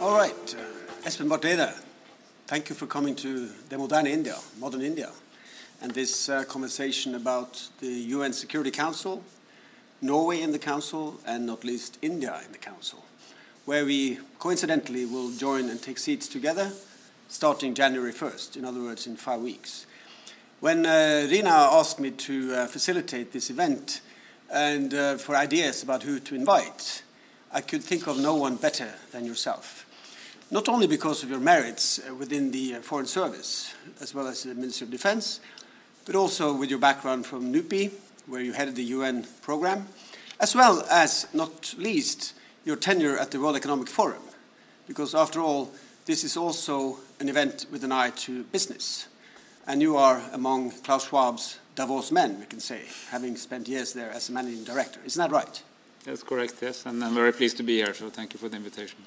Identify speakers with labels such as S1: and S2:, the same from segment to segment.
S1: All right, uh, Espen Barth thank you for coming to the Modern India, Modern India, and this uh, conversation about the UN Security Council, Norway in the Council, and not least India in the Council, where we coincidentally will join and take seats together starting January 1st, in other words, in five weeks. When uh, Rina asked me to uh, facilitate this event and uh, for ideas about who to invite, I could think of no one better than yourself. Not only because of your merits uh, within the uh, Foreign Service, as well as the Ministry of Defense, but also with your background from NUPI, where you headed the UN program, as well as, not least, your tenure at the World Economic Forum. Because after all, this is also an event with an eye to business. And you are among Klaus Schwab's Davos men, we can say, having spent years there as a managing director. Isn't that right?
S2: That's correct, yes. And I'm very pleased to be here, so thank you for the invitation.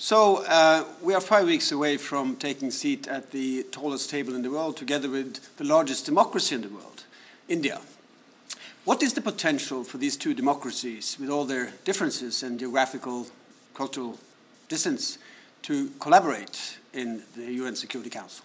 S1: So, uh, we are five weeks away from taking seat at the tallest table in the world, together with the largest democracy in the world, India. What is the potential for these two democracies, with all their differences and geographical, cultural distance, to collaborate in the UN Security Council?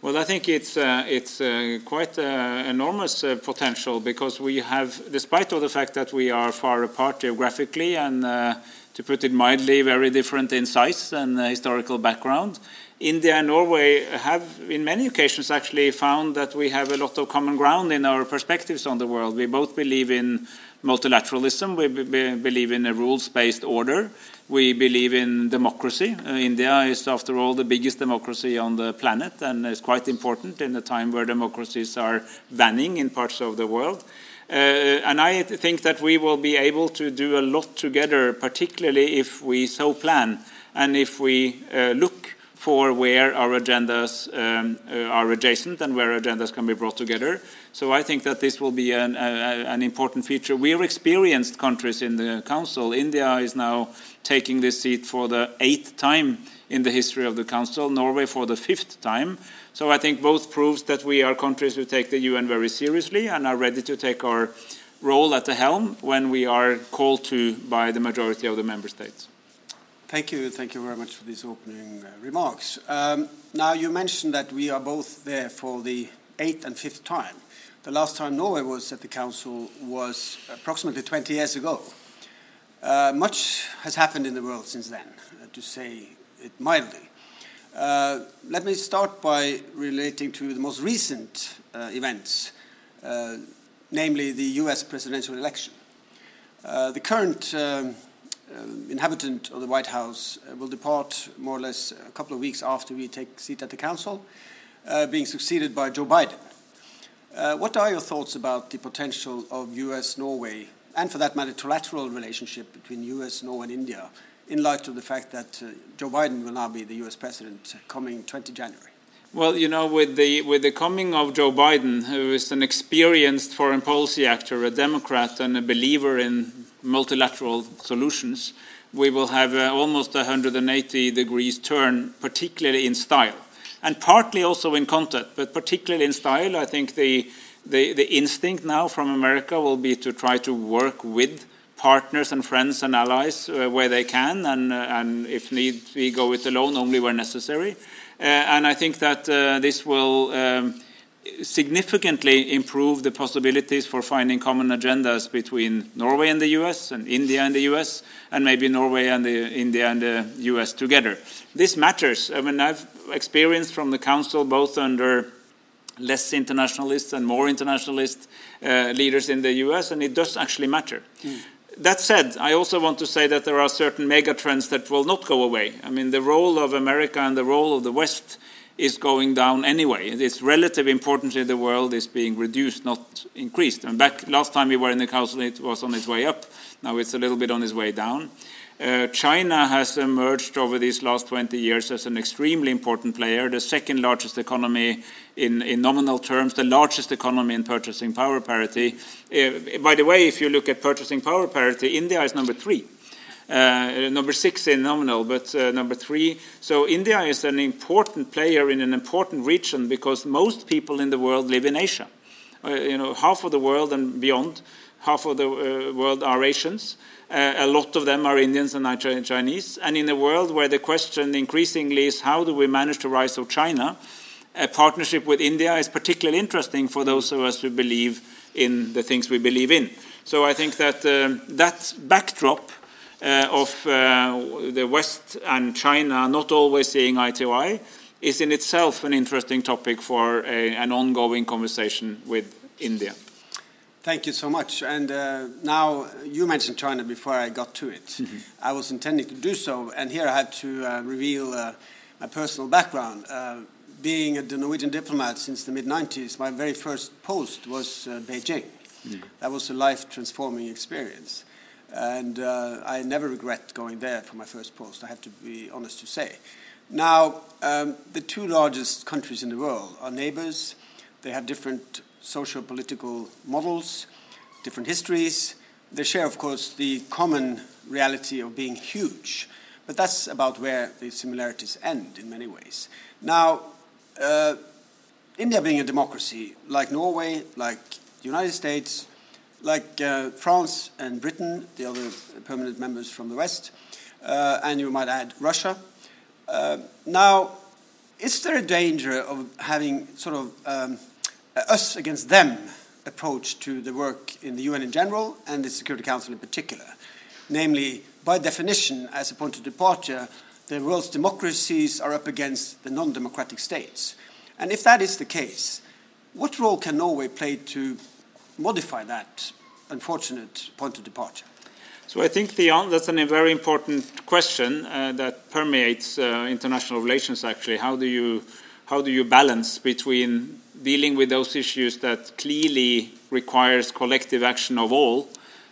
S2: Well, I think it's uh, it's uh, quite uh, enormous uh, potential because we have, despite all the fact that we are far apart geographically and, uh, to put it mildly, very different in size and uh, historical background, India and Norway have, in many occasions, actually found that we have a lot of common ground in our perspectives on the world. We both believe in multilateralism, we believe in a rules based order, we believe in democracy. Uh, India is, after all, the biggest democracy on the planet and is quite important in a time where democracies are vanning in parts of the world. Uh, and I think that we will be able to do a lot together, particularly if we so plan and if we uh, look for where our agendas um, uh, are adjacent and where agendas can be brought together. So I think that this will be an, an important feature. We are experienced countries in the Council. India is now taking this seat for the eighth time in the history of the Council, Norway for the fifth time. So I think both proves that we are countries who take the UN very seriously and are ready to take our role at the helm when we are called to by the majority of the member states.
S1: Thank you. Thank you very much for these opening uh, remarks. Um, now, you mentioned that we are both there for the eighth and fifth time. The last time Norway was at the Council was approximately 20 years ago. Uh, much has happened in the world since then, uh, to say it mildly. Uh, let me start by relating to the most recent uh, events, uh, namely the US presidential election. the current um, uh, inhabitant of the White House uh, will depart more or less a couple of weeks after we take seat at the Council, uh, being succeeded by Joe Biden. what are your thoughts about the potential of US Norway, and for that matter, trilateral relationship between US, Norway, and India, in light of the fact that Joe Biden will now be the US president coming 20 January?
S2: Well, you know, with the with the coming of Joe Biden, who is an experienced foreign policy actor, a Democrat, and a believer in multilateral solutions, we will have uh, almost 180 degrees turn, particularly in style, and partly also in content, but particularly in style. I think the, the, the instinct now from America will be to try to work with partners and friends and allies uh, where they can, and, uh, and if need, we go it alone only where necessary. Uh, and I think that this will. Um, significantly improve the possibilities for finding common agendas between Norway and the US and India and the US and maybe Norway and the, India and the US together. This matters. I mean, I've experienced from the Council both under less internationalist and more internationalist uh, leaders in the US, and it does actually matter. Mm. That said, I also want to say that there are certain megatrends that will not go away. I mean, the role of America and the role of the West is going down anyway. Its relative importance in the world is being reduced, not increased. And back last time we were in the council, it was on its way up. Now it's a little bit on its way down. Uh, China has emerged over these last 20 years as an extremely important player, the second largest economy in, in nominal terms, the largest economy in purchasing power parity. Uh, by the way, if you look at purchasing power parity, India is number three. Uh, number six in nominal, but uh, number three. So India is an important player in an important region because most people in the world live in Asia. Uh, you know, half of the world and beyond half of the world are Asians. Uh, a lot of them are Indians and Chinese. And in a world where the question increasingly is how do we manage the rise of China, a partnership with India is particularly interesting for those of us who believe in the things we believe in. So I think that uh, that backdrop uh, of uh, the West and China not always seeing eye to eye is in itself an interesting topic for a, an ongoing conversation with India.
S1: Thank you so much. And uh, now you mentioned China before I got to it. Mm -hmm. I was intending to do so, and here I have to uh, reveal uh, my personal background. Uh, being a Norwegian diplomat since the mid 90s, my very first post was uh, Beijing. Mm. That was a life transforming experience. And uh, I never regret going there for my first post, I have to be honest to say. Now, um, the two largest countries in the world are neighbors. They have different social political models, different histories. They share, of course, the common reality of being huge. But that's about where the similarities end in many ways. Now, uh, India being a democracy, like Norway, like the United States, like uh, France and Britain, the other permanent members from the West, uh, and you might add Russia, uh, now, is there a danger of having sort of um, us against them approach to the work in the UN in general and the Security Council in particular? Namely, by definition, as a point of departure, the world's democracies are up against the non democratic states. And if that is the case, what role can Norway play to modify that unfortunate point of departure?
S2: So I think the, that's a very important question uh, that permeates uh, international relations. Actually, how do you how do you balance between dealing with those issues that clearly requires collective action of all,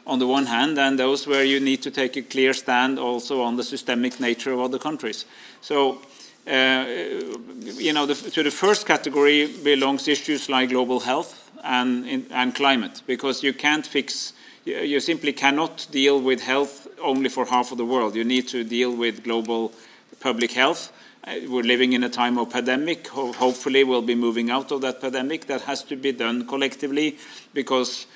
S2: on the one hand, and those where you need to take a clear stand also on the systemic nature of other countries. So. Uh, you know, the, to the first category belongs issues like global health and, and climate, because you can't fix you simply cannot deal with health only for half of the world. You need to deal with global public health. We're living in a time of pandemic. hopefully, we'll be moving out of that pandemic. That has to be done collectively because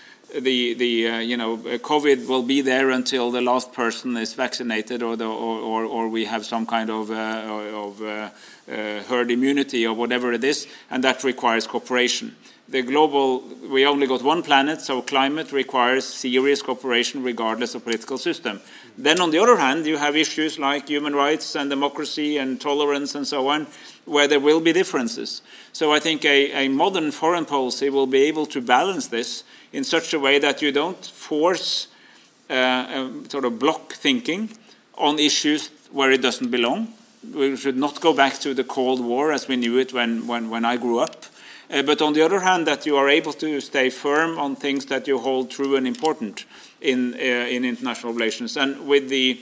S2: the the uh, you know COVID will be there until the last person is vaccinated or the, or, or, or we have some kind of uh, of uh, uh herd immunity or whatever it is, and that requires cooperation the global, we only got one planet, so climate requires serious cooperation regardless of political system. Then, on the other hand, you have issues like human rights and democracy and tolerance and so on, where there will be differences. So, I think a, a modern foreign policy will be able to balance this in such a way that you don't force uh, sort of block thinking on issues where it doesn't belong. We should not go back to the Cold War as we knew it when, when, when I grew up uh, but on the other hand, that you are able to stay firm on things that you hold true and important in uh, in international relations. And with the,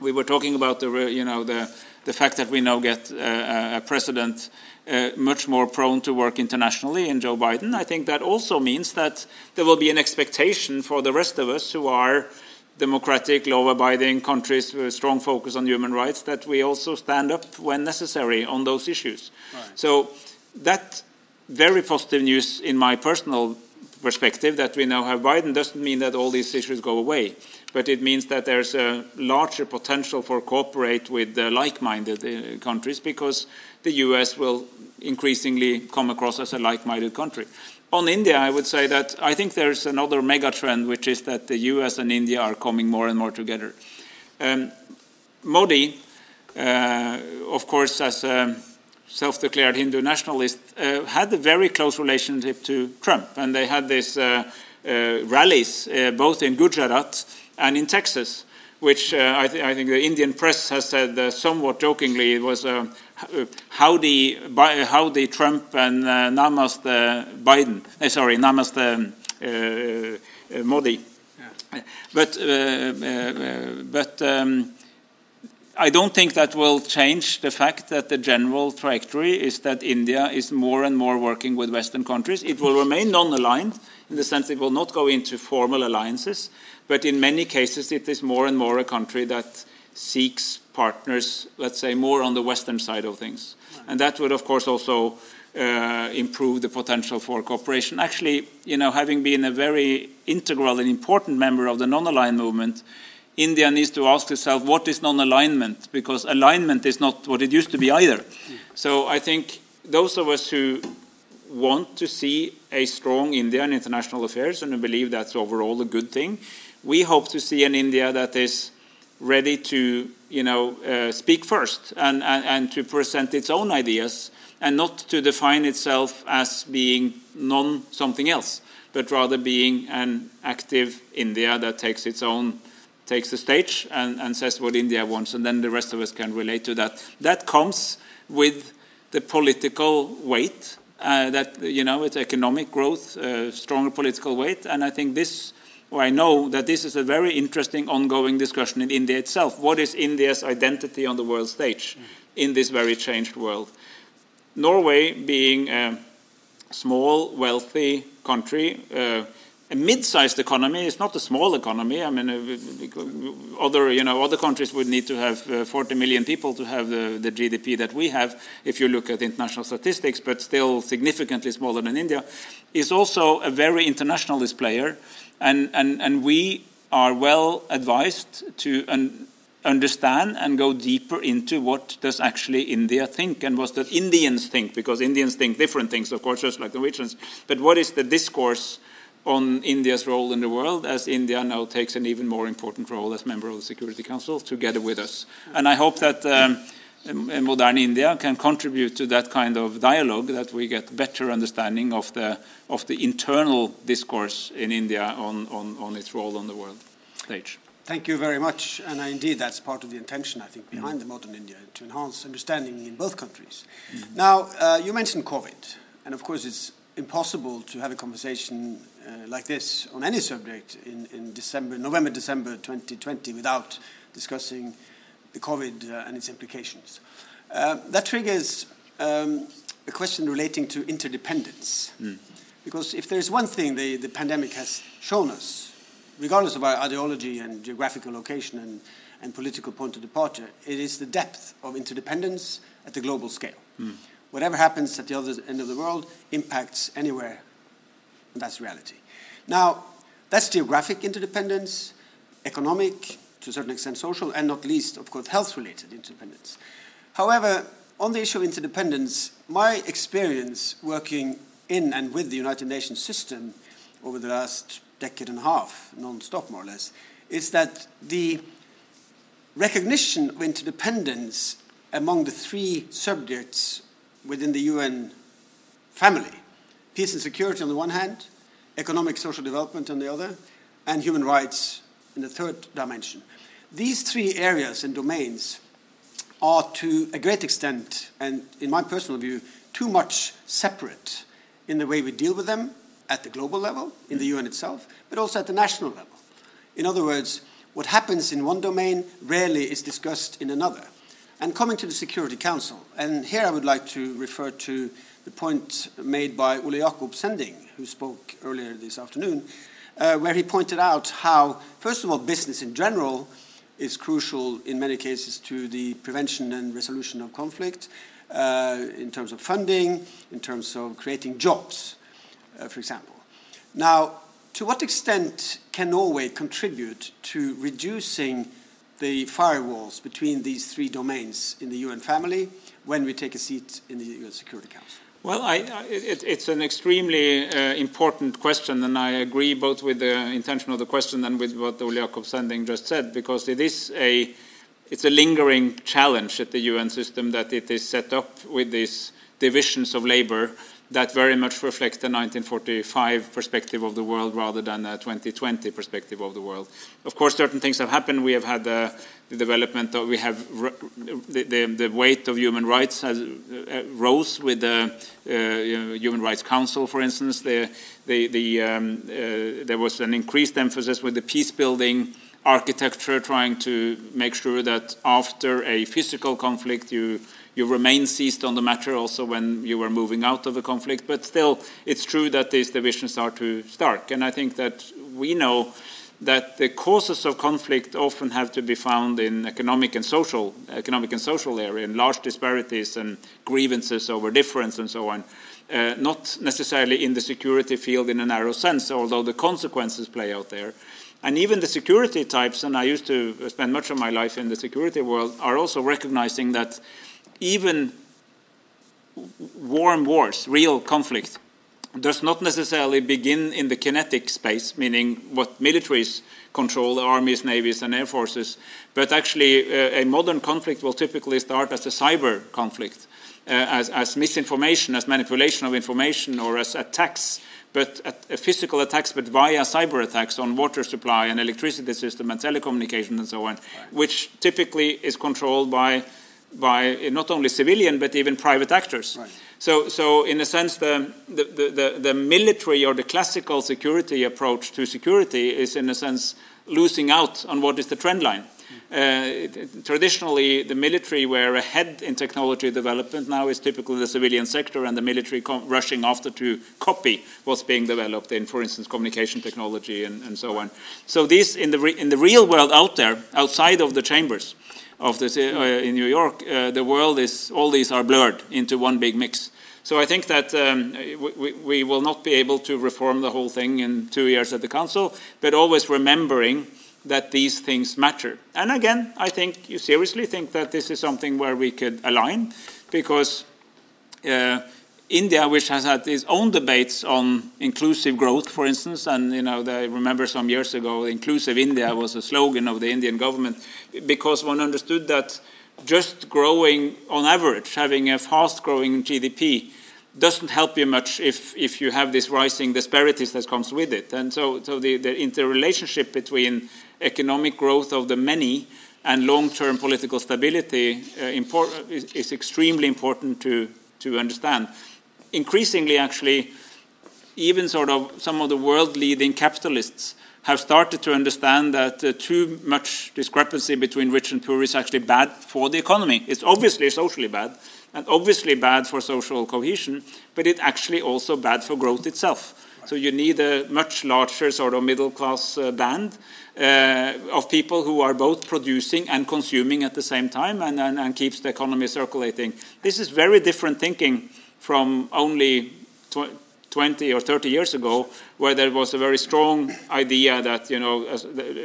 S2: we were talking about the you know the the fact that we now get uh, a president uh, much more prone to work internationally in Joe Biden. I think that also means that there will be an expectation for the rest of us who are democratic, law-abiding countries with a strong focus on human rights that we also stand up when necessary on those issues. Right. So that very positive news in my personal perspective that we now have Biden doesn't mean that all these issues go away, but it means that there's a larger potential for cooperate with like-minded uh, countries because the U.S. will increasingly come across as a like-minded country. On India, I would say that I think there's another mega trend, which is that the U.S. and India are coming more and more together. Um, Modi, uh, of course, as a self-declared Hindu nationalist, uh, had a very close relationship to Trump, and they had these uh, uh, rallies uh, both in Gujarat and in Texas, which uh, I, th I, think the Indian press has said uh, somewhat jokingly it was howdy, howdy Trump and namaste Biden. sorry, namaste um, Modi. Yeah. But but. Um, I don't think that will change the fact that the general trajectory is that India is more and more working with Western countries. It will remain non aligned in the sense it will not go into formal alliances, but in many cases it is more and more a country that seeks partners, let's say, more on the Western side of things. And that would, of course, also uh, improve the potential for cooperation. Actually, you know, having been a very integral and important member of the non-aligned movement, India needs to ask itself what is non-alignment because alignment is not what it used to be either. So I think those of us who want to see a strong India in international affairs and who believe that's overall a good thing, we hope to see an India that is ready to you know, uh, speak first and, and, and to present its own ideas and not to define itself as being non something else, but rather being an active India that takes its own takes the stage and, and says what India wants, and then the rest of us can relate to that. That comes with the political weight. Uh, that you know, it's economic growth, uh, stronger political weight, and I think this or I know that this is a very interesting ongoing discussion in India itself. What is India's identity on the world stage in this very changed world? Norway, being a small, wealthy country, uh, a mid-sized economy is not a small economy. I mean, uh, other you know other countries would need to have uh, 40 million people to have the, the, GDP that we have, if you look at international statistics, but still significantly smaller than India. Is also a very internationalist player, and and and we are well advised to un understand and go deeper into what does actually India think and what does Indians think, because Indians think different things, of course, just like Norwegians. But what is the discourse? on India's role in the world as India now takes an even more important role as member of the Security Council together with us. And I hope that um, modern India can contribute to that kind of dialogue, that we get better understanding of the, of the internal discourse in India on, on, on its role on the world stage.
S1: Thank you very much. And indeed, that's part of the intention, I think, behind mm. the modern India, to enhance understanding in both countries. Mm. Now, uh, you mentioned COVID. And of course, it's impossible to have a conversation uh, like this on any subject in, in December, November, December 2020 without discussing the COVID uh, and its implications. Uh, that triggers um, a question relating to interdependence. Mm. Because if there's one thing the, the pandemic has shown us, regardless of our ideology and geographical location and, and political point of departure, it is the depth of interdependence at the global scale. Mm whatever happens at the other end of the world impacts anywhere, and that's reality. Now, that's geographic interdependence, economic, to a certain extent social, and not least, of course, health related interdependence. However, on the issue of interdependence, my experience working in and with the United Nations system over the last decade and a half, non stop more or less, is that the recognition of interdependence among the three subjects within the UN family peace and security on the one hand, economic social development on the other, and human rights in the third dimension. These three areas and domains are to a great extent, and in my personal view, too much separate in the way we deal with them at the global level, in the UN itself, but also at the national level. In other words, what happens in one domain rarely is discussed in another. And coming to the Security Council, and here I would like to refer to the point made by Ole Jakob Sending, who spoke earlier this afternoon, uh, where he pointed out how, first of all, business in general is crucial in many cases to the prevention and resolution of conflict, uh, in terms of funding, in terms of creating jobs, uh, for example. Now, to what extent can Norway contribute to reducing the firewalls between these three domains in the UN family when we take a seat in the UN Security Council?
S2: Well, I, I, it, it's an extremely uh, important question, and I agree both with the intention of the question and with what Ole Jakob Sending just said, because it is a it's a lingering challenge at the UN system that it is set up with these divisions of labor that very much reflect the 1945 perspective of the world rather than a 2020 perspective of the world. Of course, certain things have happened. We have had uh, the development of, we have the, the, the, weight of human rights has uh, rose with the uh, Human Rights Council, for instance. The, the, the, um, uh, there was an increased emphasis with the peace building architecture, trying to make sure that after a physical conflict, you you remain seized on the matter also when you were moving out of a conflict. But still, it's true that these divisions are too stark. And I think that we know that the causes of conflict often have to be found in economic and social economic and social area, in large disparities and grievances over difference and so on. Uh, not necessarily in the security field in a narrow sense, although the consequences play out there. And even the security types, and I used to spend much of my life in the security world, are also recognizing that even warm wars, real conflict, does not necessarily begin in the kinetic space, meaning what militaries control, armies, navies, and air forces, but actually uh, a modern conflict will typically start as a cyber conflict, uh, as, as, misinformation, as manipulation of information, or as attacks, but at, uh, physical attacks, but via cyber attacks on water supply and electricity system and telecommunications and so on, right. which typically is controlled by by not only civilian but even private actors. Right. So, so in a sense, the, the, the, the, military or the classical security approach to security is, in a sense, losing out on what is the trend line. Uh, traditionally, the military were ahead in technology development. Now is typically the civilian sector and the military rushing after to copy what's being developed in, for instance, communication technology and, and so on. So these, in the, in the real world out there, outside of the chambers, of the, uh, in New York, uh, the world is all these are blurred into one big mix. So I think that um, we, we, will not be able to reform the whole thing in two years at the council, but always remembering that these things matter. And again, I think you seriously think that this is something where we could align, because. Uh, India, which has had its own debates on inclusive growth, for instance, and you know, I remember some years ago, "Inclusive India" was a slogan of the Indian government because one understood that just growing on average, having a fast-growing GDP, doesn't help you much if, if you have this rising disparities that comes with it. And so, so the, the interrelationship between economic growth of the many and long-term political stability uh, is, is extremely important to, to understand increasingly, actually, even sort of some of the world leading capitalists have started to understand that uh, too much discrepancy between rich and poor is actually bad for the economy. It's obviously socially bad and obviously bad for social cohesion, but it's actually also bad for growth itself. So you need a much larger sort of middle class uh, band uh, of people who are both producing and consuming at the same time and, and, and keeps the economy circulating. This is very different thinking from only 20 or 30 years ago, where there was a very strong idea that you know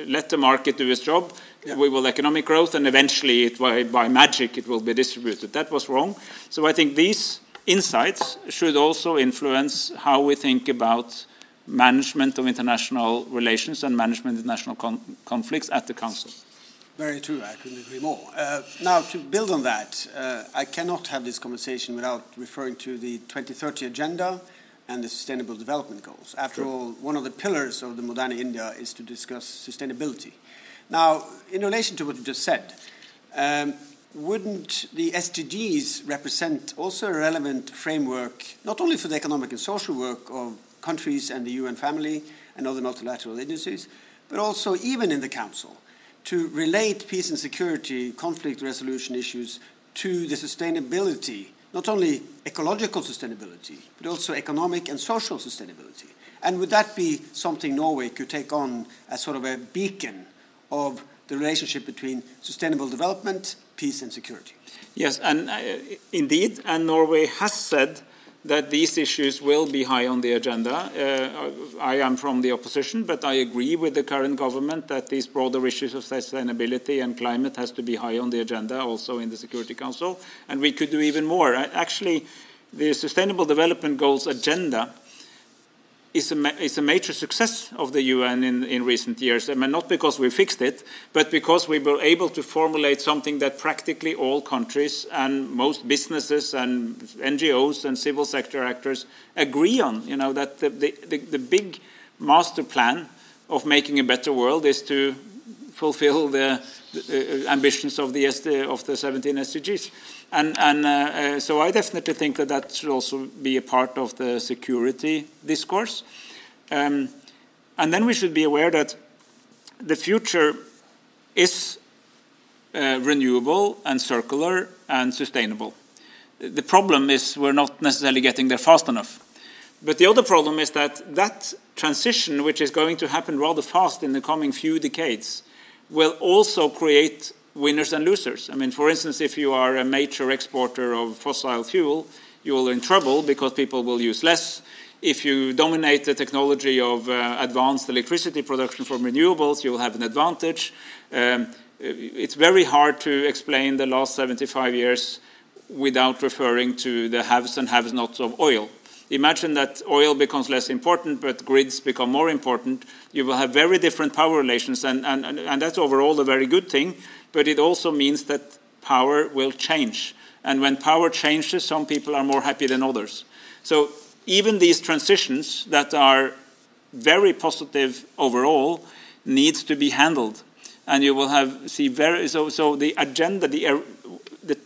S2: let the market do its job, yeah. we will economic growth, and eventually it, by, by magic it will be distributed. That was wrong. So I think these insights should also influence how we think about management of international relations and management of international con conflicts at the Council.
S1: Very true, I couldn't agree more. Uh, now, to build on that, uh, I cannot have this conversation without referring to the 2030 Agenda and the Sustainable Development Goals. After sure. all, one of the pillars of the Moderne India is to discuss sustainability. Now, in relation to what you just said, um, wouldn't the SDGs represent also a relevant framework, not only for the economic and social work of countries and the UN family and other multilateral agencies, but also even in the Council? To relate peace and security, conflict resolution issues to the sustainability, not only ecological sustainability, but also economic and social sustainability. And would that be something Norway could take on as sort of a beacon of the relationship between sustainable development, peace, and security?
S2: Yes, and uh, indeed, and Norway has said that these issues will be high on the agenda. Uh, I am from the opposition, but I agree with the current government that these broader issues of sustainability and climate has to be high on the agenda also in the Security Council, and we could do even more. Actually, the Sustainable Development Goals agenda is a, is a major success of the UN in, in recent years. I mean, not because we fixed it, but because we were able to formulate something that practically all countries and most businesses and NGOs and civil sector actors agree on. You know, that the, the, the, the big master plan of making a better world is to fulfill the, uh, ambitions of the, of the 17 SDGs. And, and uh, uh, so I definitely think that that should also be a part of the security discourse. Um, and then we should be aware that the future is uh, renewable and circular and sustainable. The problem is we're not necessarily getting there fast enough. But the other problem is that that transition, which is going to happen rather fast in the coming few decades, will also create winners and losers. I mean, for instance, if you are a major exporter of fossil fuel, you will in trouble because people will use less. If you dominate the technology of uh, advanced electricity production from renewables, you will have an advantage. Um, it's very hard to explain the last 75 years without referring to the haves and have nots of oil. Imagine that oil becomes less important, but grids become more important. You will have very different power relations, and, and, and that's overall a very good thing, but it also means that power will change. And when power changes, some people are more happy than others. So even these transitions that are very positive overall needs to be handled. And you will have see very so so the agenda the, er, the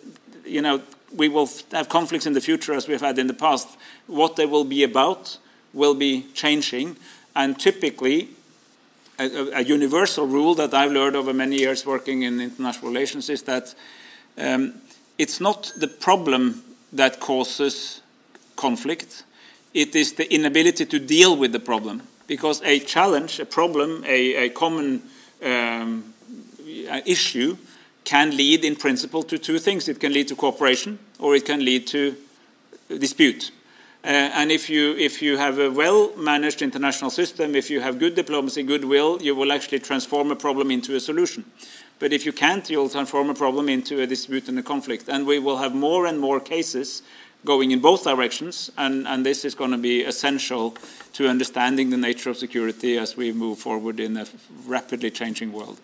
S2: you know we will have conflicts in the future as we've had in the past. What they will be about will be changing, and typically, a, a universal rule that I've learned over many years working in international relations is that um, it's not the problem that causes conflict; it is the inability to deal with the problem. Because a challenge, a problem, a, a common um, issue can lead in principle to two things. It can lead to cooperation or it can lead to dispute. Uh, and if you, if you have a well managed international system, if you have good diplomacy, goodwill, you will actually transform a problem into a solution. But if you can't, you'll transform a problem into a dispute and a conflict. And we will have more and more cases going in both directions, and, and this is going to be essential to understanding the nature of security as we move forward in a rapidly changing world.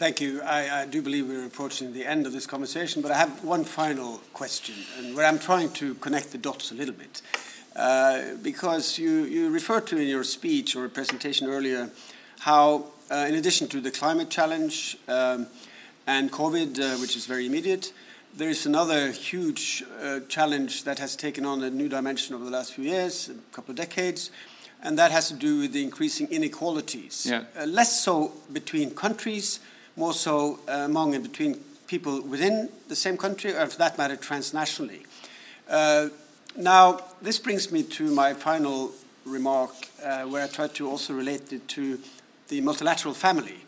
S1: Thank you. I, I, do believe we're approaching the end of this conversation, but I have one final question, and where I'm trying to connect the dots a little bit. Uh, because you, you referred to in your speech or presentation earlier how, uh, in addition to the climate challenge um, and COVID, uh, which is very immediate, there is another huge uh, challenge that has taken on a new dimension over the last few years, a couple of decades, and that has to do with the increasing inequalities.
S2: Yeah.
S1: Uh, less so between countries more so uh, among and between people within the same country, or for that matter, transnationally. Uh, now, this brings me to my final remark, uh, where I try to also relate it to the multilateral family,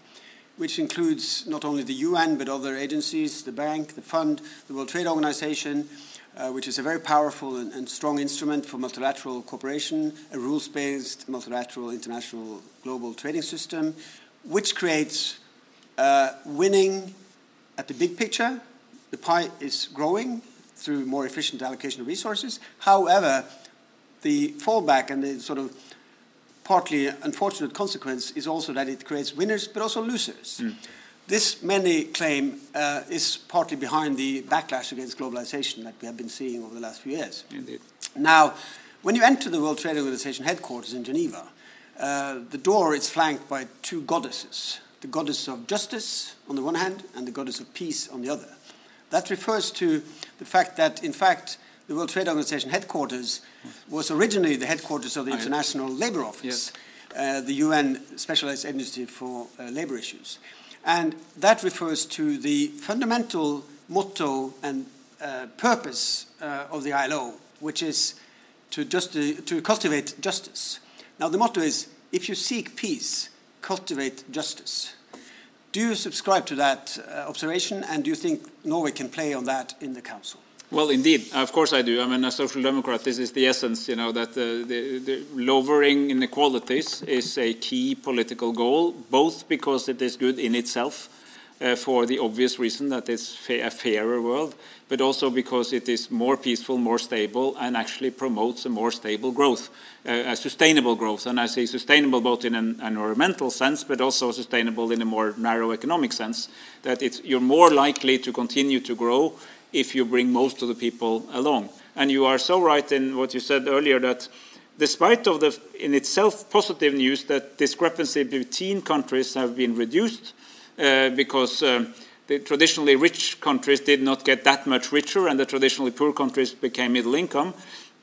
S1: which includes not only the UN but other agencies, the bank, the fund, the World Trade Organization, uh, which is a very powerful and, and, strong instrument for multilateral cooperation, a rules based multilateral international global trading system, which creates uh, winning at the big picture, the pie is growing through more efficient allocation of resources. However, the fallback and the sort of partly unfortunate consequence is also that it creates winners but also losers. Mm. This, many claim, uh, is partly behind the backlash against globalization that we have been seeing over the last few years.
S2: Indeed.
S1: Now, when you enter the World Trade Organization headquarters in Geneva, uh, the door is flanked by two goddesses the goddess of justice on the one hand and the goddess of peace on the other. That refers to the fact that, in fact, the World Trade Organization headquarters was originally the headquarters of the International Labour Office,
S2: yes.
S1: uh, the UN specialized agency for uh, labor issues. And that refers to the fundamental motto and uh, purpose uh, of the ILO, which is to, just, to cultivate justice. Now, the motto is if you seek peace, cultivate justice. Do you subscribe to that uh, observation, and do you think Norway can play on that in the Council?
S2: Well, indeed, of course I do. I mean, a social democrat, this is the essence, you know, that the, the, lowering inequalities is a key political goal, both because it is good in itself, uh, for the obvious reason that it's fa a fairer world, but also because it is more peaceful, more stable, and actually promotes a more stable growth, uh, a sustainable growth. And I say sustainable both in an environmental sense, but also sustainable in a more narrow economic sense, that it's, you're more likely to continue to grow if you bring most of the people along. And you are so right in what you said earlier that despite of the in itself positive news that discrepancy between countries have been reduced, because uh, the traditionally rich countries did not get that much richer, and the traditionally poor countries became middle income.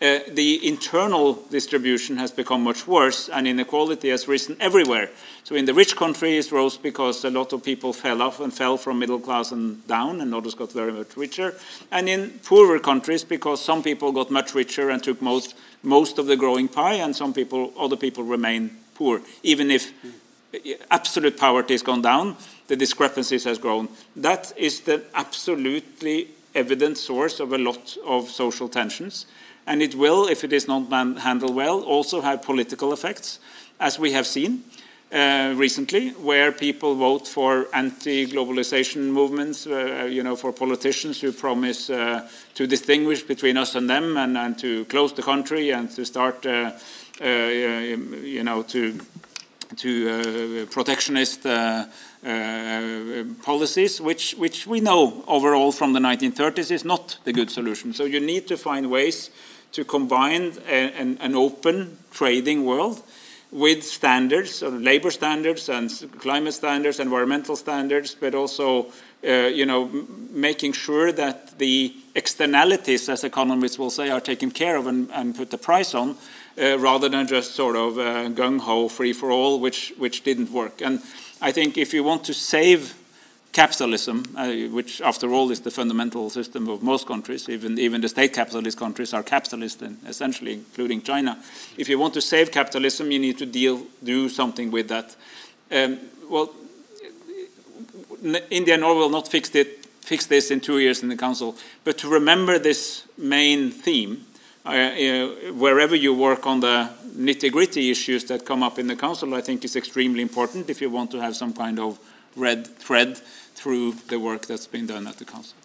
S2: uh, the internal distribution has become much worse and inequality has risen everywhere. So in the rich countries rose because a lot of people fell off and fell from middle class and down and others got very much richer. And in poorer countries because some people got much richer and took most, most of the growing pie and some people, other people remain poor. Even if absolute poverty has gone down, the discrepancies has grown. That is the absolutely evident source of a lot of social tensions and it will, if it is not handled well, also have political effects, as we have seen uh, recently, where people vote for anti-globalization movements, uh, you know, for politicians who promise uh, to distinguish between us and them, and, and, to close the country and to start, uh, uh, you know, to to uh, protectionist policies, which which we know overall from the 1930s is not the good solution. So you need to find ways to combine a, an, an, open trading world with standards, uh, labor standards and climate standards, environmental standards, but also, uh, you know, making sure that the externalities, as economists will say, are taken care of and, and put the price on, uh, rather than just sort of uh, gung ho, free for all, which which didn't work. And I think if you want to save capitalism, uh, which after all is the fundamental system of most countries, even, even the state capitalist countries are capitalist, and essentially, including China. If you want to save capitalism, you need to deal, do something with that. Um, well, India and Norway will not fix, it, fix this in two years in the Council, but to remember this main theme, wherever you work on the nitty gritty issues that come up in the Council, I think is extremely important if you want to have some kind of red thread through the work that's been done at the Council.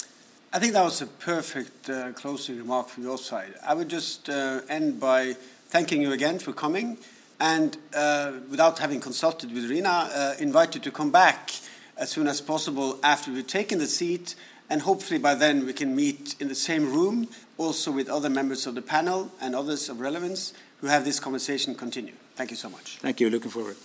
S1: I think that was a perfect uh, closing remark from your side. I would just uh, end by thanking you again for coming and, uh, without having consulted with Rina, uh, invite you to come back as soon as possible after we've taken the seat, and hopefully by then we can meet in the same room, also with other members of the panel and others of relevance who have this conversation continue. Thank you so much.
S2: Thank you. Looking forward.